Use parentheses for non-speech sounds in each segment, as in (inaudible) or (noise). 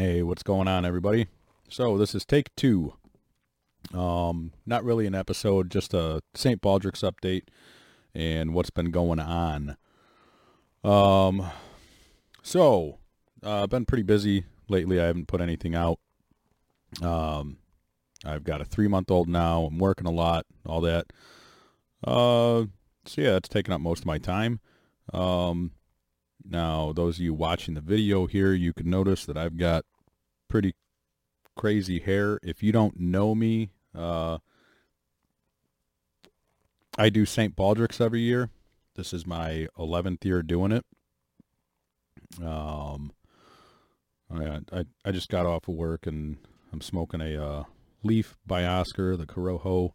Hey, what's going on, everybody? So this is take two. Um, not really an episode, just a St. Baldrick's update and what's been going on. Um, so uh, I've been pretty busy lately. I haven't put anything out. Um, I've got a three-month-old now. I'm working a lot, all that. Uh, so yeah, it's taking up most of my time. Um, now, those of you watching the video here, you can notice that I've got pretty crazy hair. If you don't know me, uh, I do St. Baldrick's every year. This is my 11th year doing it. Um, I, I, I just got off of work and I'm smoking a uh, Leaf by Oscar, the Corojo.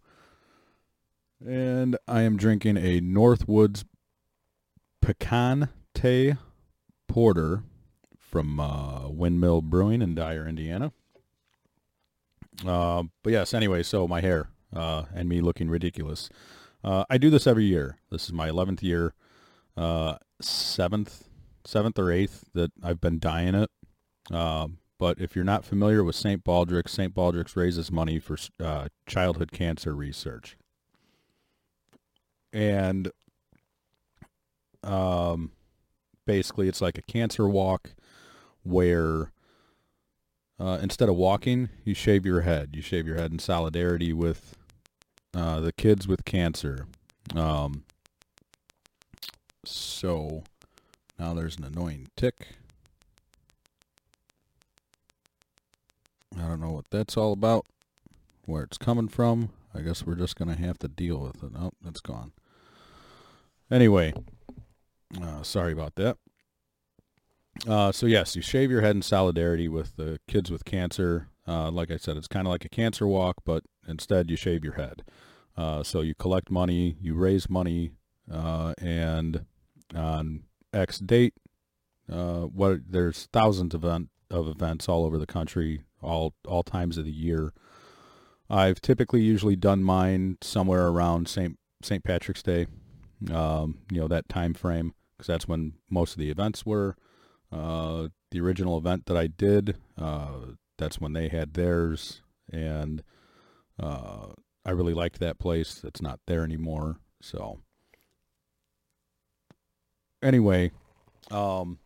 And I am drinking a Northwoods Pecan Tay Porter from uh, Windmill Brewing in Dyer, Indiana. Uh, but yes, anyway, so my hair uh, and me looking ridiculous. Uh, I do this every year. This is my 11th year, uh, seventh, seventh or eighth that I've been dyeing it. Uh, but if you're not familiar with St. Baldrick's, St. Baldrick's raises money for childhood cancer research. And um, basically it's like a cancer walk where uh, instead of walking, you shave your head. You shave your head in solidarity with uh, the kids with cancer. Um, so now there's an annoying tick. I don't know what that's all about, where it's coming from. I guess we're just going to have to deal with it. Oh, that's gone. Anyway, uh, sorry about that. Uh, so yes, you shave your head in solidarity with the kids with cancer. Uh, like I said, it's kind of like a cancer walk, but instead you shave your head. Uh, so you collect money, you raise money, uh, and on X date, uh, what there's thousands of, event, of events all over the country, all all times of the year. I've typically usually done mine somewhere around St. St. Patrick's Day, um, you know that time frame, because that's when most of the events were. Uh, the original event that I did, uh, that's when they had theirs, and uh, I really liked that place. It's not there anymore. So anyway, um,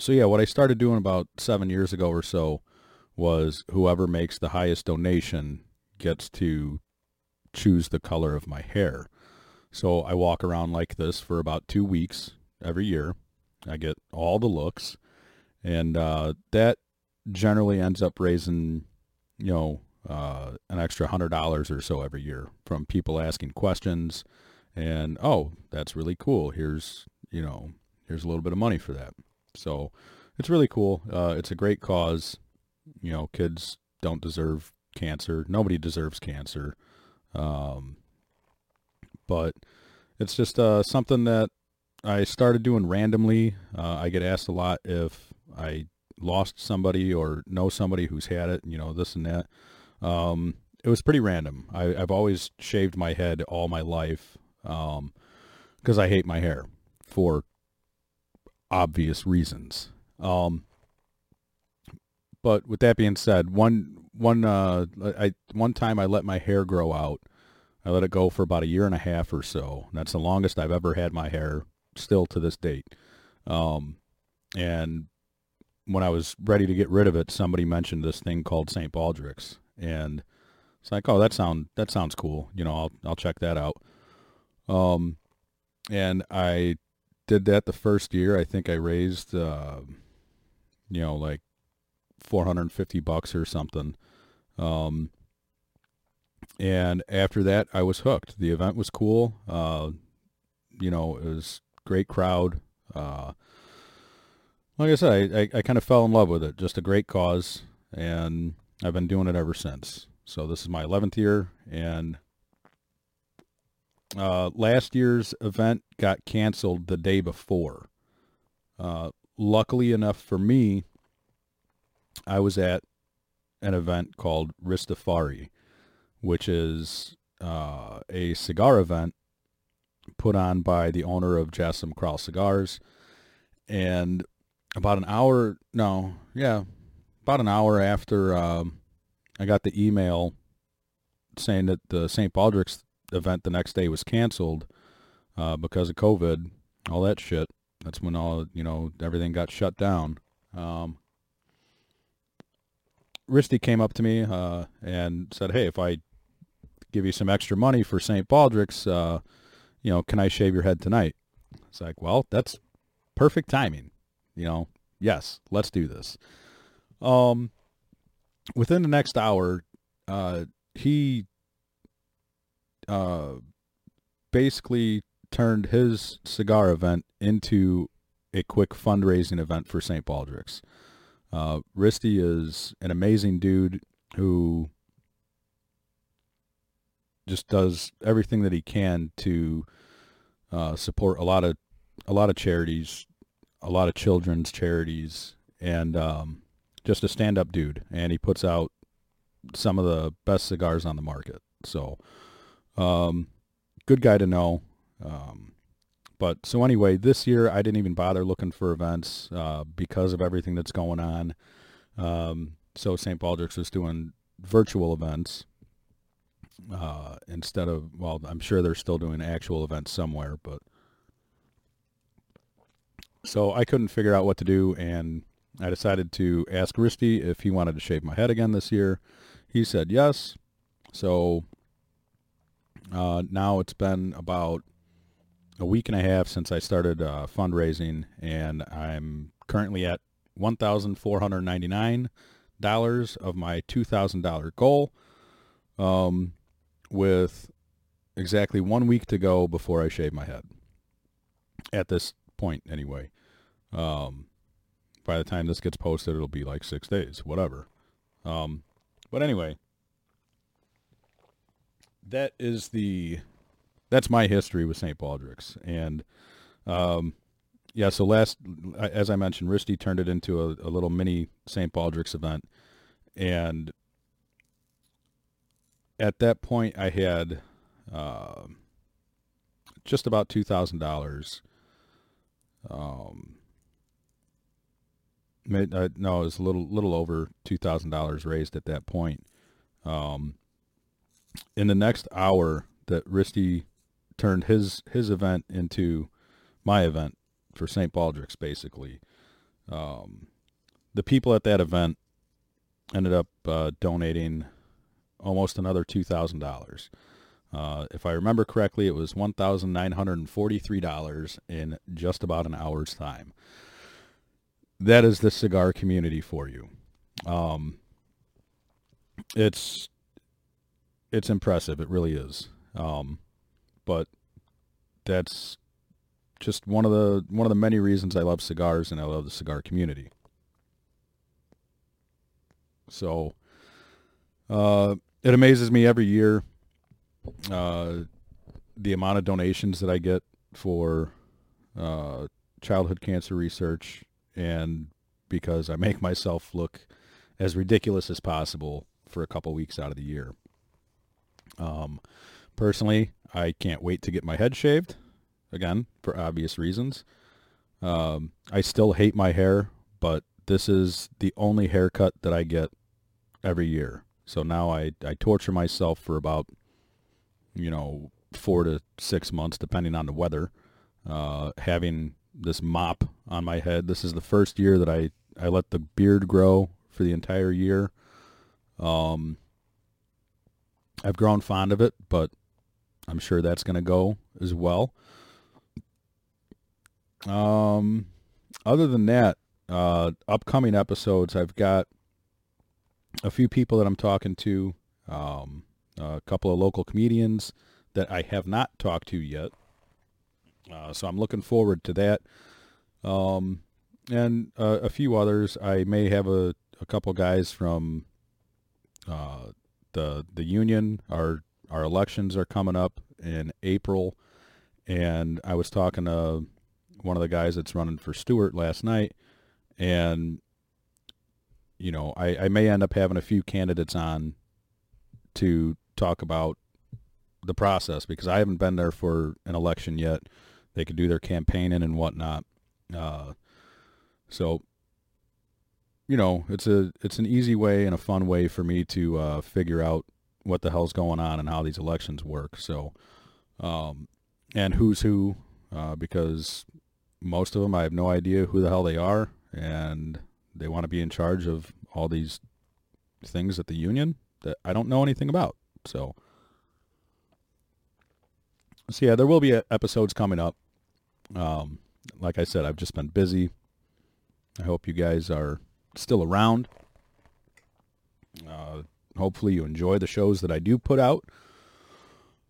so yeah, what I started doing about seven years ago or so was whoever makes the highest donation gets to choose the color of my hair. So I walk around like this for about two weeks every year I get all the looks, and uh, that generally ends up raising, you know, uh, an extra hundred dollars or so every year from people asking questions, and oh, that's really cool. Here's you know, here's a little bit of money for that. So it's really cool. Uh, it's a great cause. You know, kids don't deserve cancer. Nobody deserves cancer. Um, but it's just uh, something that I started doing randomly. Uh, I get asked a lot if I lost somebody or know somebody who's had it, you know, this and that. Um, it was pretty random. I, have always shaved my head all my life because um, I hate my hair for obvious reasons. Um, but with that being said, one one uh, I one time I let my hair grow out. I let it go for about a year and a half or so. That's the longest I've ever had my hair still to this date. Um, and when I was ready to get rid of it, somebody mentioned this thing called St. Baldrick's, and it's like, oh, that sound that sounds cool. You know, I'll I'll check that out. Um, and I did that the first year. I think I raised, uh, you know, like 450 bucks or something. Um, and after that, I was hooked. The event was cool. Uh, you know, it was great crowd. Uh, like I said, I, I, I kind of fell in love with it. Just a great cause, and I've been doing it ever since. So this is my 11th year, and uh, last year's event got canceled the day before. Uh, luckily enough for me, I was at an event called Ristafari, which is uh, a cigar event put on by the owner of Jas Sum Kral Cigars. And about an hour, no, yeah, about an hour after um, I got the email saying that the St. Baldrick's event the next day was canceled uh, because of COVID, all that shit. That's when all you know everything got shut down. Um, Risty came up to me uh, and said, "Hey, if I give you some extra money for St. Baldrick's, uh, you know, can I shave your head tonight?" It's like, well, that's perfect timing. You know, yes, let's do this. Um, within the next hour, uh, he uh, basically turned his cigar event into a quick fundraising event for St. Baldrick's. Uh, Risty is an amazing dude who just does everything that he can to uh, support a lot of a lot of charities, a lot of children's charities, and um, just a stand-up dude. And he puts out some of the best cigars on the market. So, um, good guy to know. Um, but so anyway, this year I didn't even bother looking for events uh, because of everything that's going on. Um, so St. Baldrick's was doing virtual events uh, instead of well, I'm sure they're still doing actual events somewhere, but so I couldn't figure out what to do, and I decided to ask Risty if he wanted to shave my head again this year. He said yes. So uh, now it's been about a week and a half since I started uh, fundraising, and I'm currently at $1,499 of my $2,000 goal, um, with exactly one week to go before I shave my head. At this point, anyway. Um, by the time this gets posted, it'll be like six days, whatever. Um, but anyway, that is the that's my history with St. Baldrick's, and um, yeah. So last, as I mentioned, Risty turned it into a, a little mini St. Baldrick's event, and at that point, I had uh, just about two thousand dollars. Um, made, uh, no, it was a little little over two thousand dollars raised at that point. Um, in the next hour, that Risty turned his his event into my event for St. Baldrick's, basically. Um, the people at that event ended up uh, donating almost another two thousand uh, dollars. If I remember correctly, it was one thousand nine hundred and forty-three dollars in just about an hour's time. That is the cigar community for you. Um, it's it's impressive. It really is. Um, but that's just one of the one of the many reasons I love cigars and I love the cigar community. So uh, it amazes me every year uh, the amount of donations that I get for uh, childhood cancer research, and because I make (laughs) myself look as ridiculous as possible for a couple weeks out of the year. Um, Personally, I can't wait to get my head shaved, again, for obvious reasons. Um, I still hate my hair, but this is the only haircut that I get every year. So now I, I torture myself for about, you know, four to six months, depending on the weather, uh, having this mop on my head. This is the first year that I, I let the beard grow for the entire year. Um, I've grown fond of it, but I'm sure that's going to go as well. Um, other than that, uh, upcoming episodes, I've got a few people that I'm talking to, um, a couple of local comedians that I have not talked to yet. Uh, so I'm looking forward to that. Um, and uh, a few others. I may have a, a couple guys from uh, the the union, our our elections are coming up in April, and I was talking to one of the guys that's running for steward last night, and you know, I, I may end up having a few candidates on to talk about the process because I haven't been there for an election yet. They could do their campaigning and whatnot. Uh, so you know, it's a it's an easy way and a fun way for me to uh, figure out what the hell's going on and how these elections work. So, um, and who's who, uh, because most of them I have no idea who the hell they are, and they want to be in charge of all these things at the union that I don't know anything about. So, so yeah, there will be episodes coming up. Um, like I said, I've just been busy. I hope you guys are still around. Uh, hopefully you enjoy the shows that I do put out.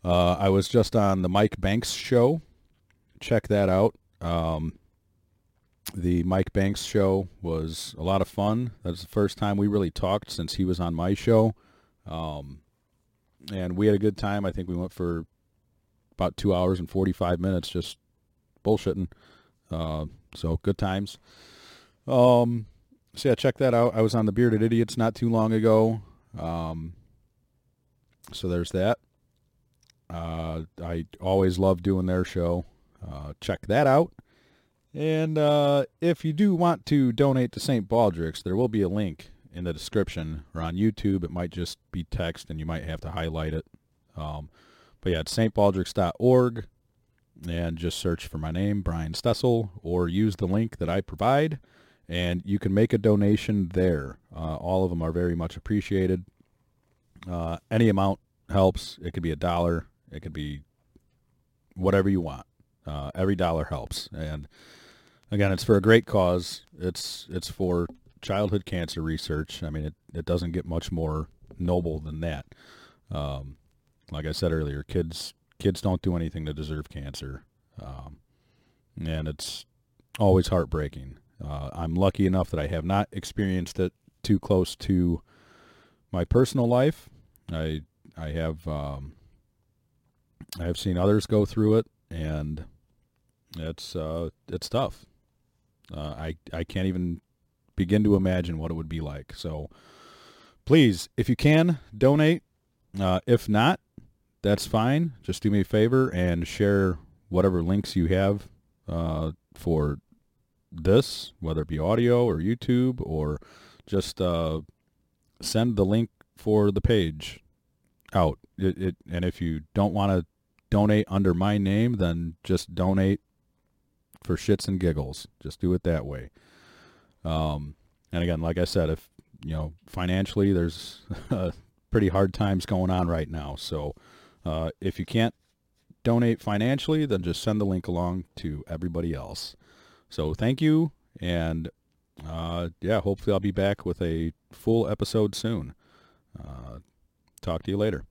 Uh, I was just on the Mike Banks show. Check that out. Um, the Mike Banks show was a lot of fun. That's the first time we really talked since he was on my show. Um, and we had a good time. I think we went for about two hours and 45 minutes just bullshitting. Uh, so good times. Um, so yeah, check that out. I was on the Bearded Idiots not too long ago. Um, so there's that. Uh, I always love doing their show. Uh, check that out. And uh, if you do want to donate to St. Baldrick's, there will be a link in the description or on YouTube. It might just be text and you might have to highlight it. Um, but yeah, it's stbaldricks.org and just search for my name, Brian Stessel, or use the link that I provide and you can make a donation there. Uh, all of them are very much appreciated. Uh, any amount helps. It could be a dollar. It could be whatever you want. Uh, every dollar helps. And again, it's for a great cause. It's it's for childhood cancer research. I mean, it, it doesn't get much more noble than that. Um, like I said earlier, kids kids don't do anything to deserve cancer, um, and it's always heartbreaking. Uh, I'm lucky enough that I have not experienced it too close to my personal life. I I have um, I have seen others go through it, and it's uh, it's tough. Uh, I I can't even begin to imagine what it would be like. So please, if you can, donate. Uh, if not, that's fine. Just do me a favor and share whatever links you have uh, for this, whether it be audio or YouTube, or just uh, send the link for the page out. It, it and if you don't want to donate under my name, then just donate for shits and giggles. Just do it that way. Um, and again, like I said, if you know financially, there's (laughs) pretty hard times going on right now. So uh, if you can't donate financially, then just send the link along to everybody else. So thank you, and uh, yeah, hopefully I'll be back with a full episode soon. Uh, talk to you later.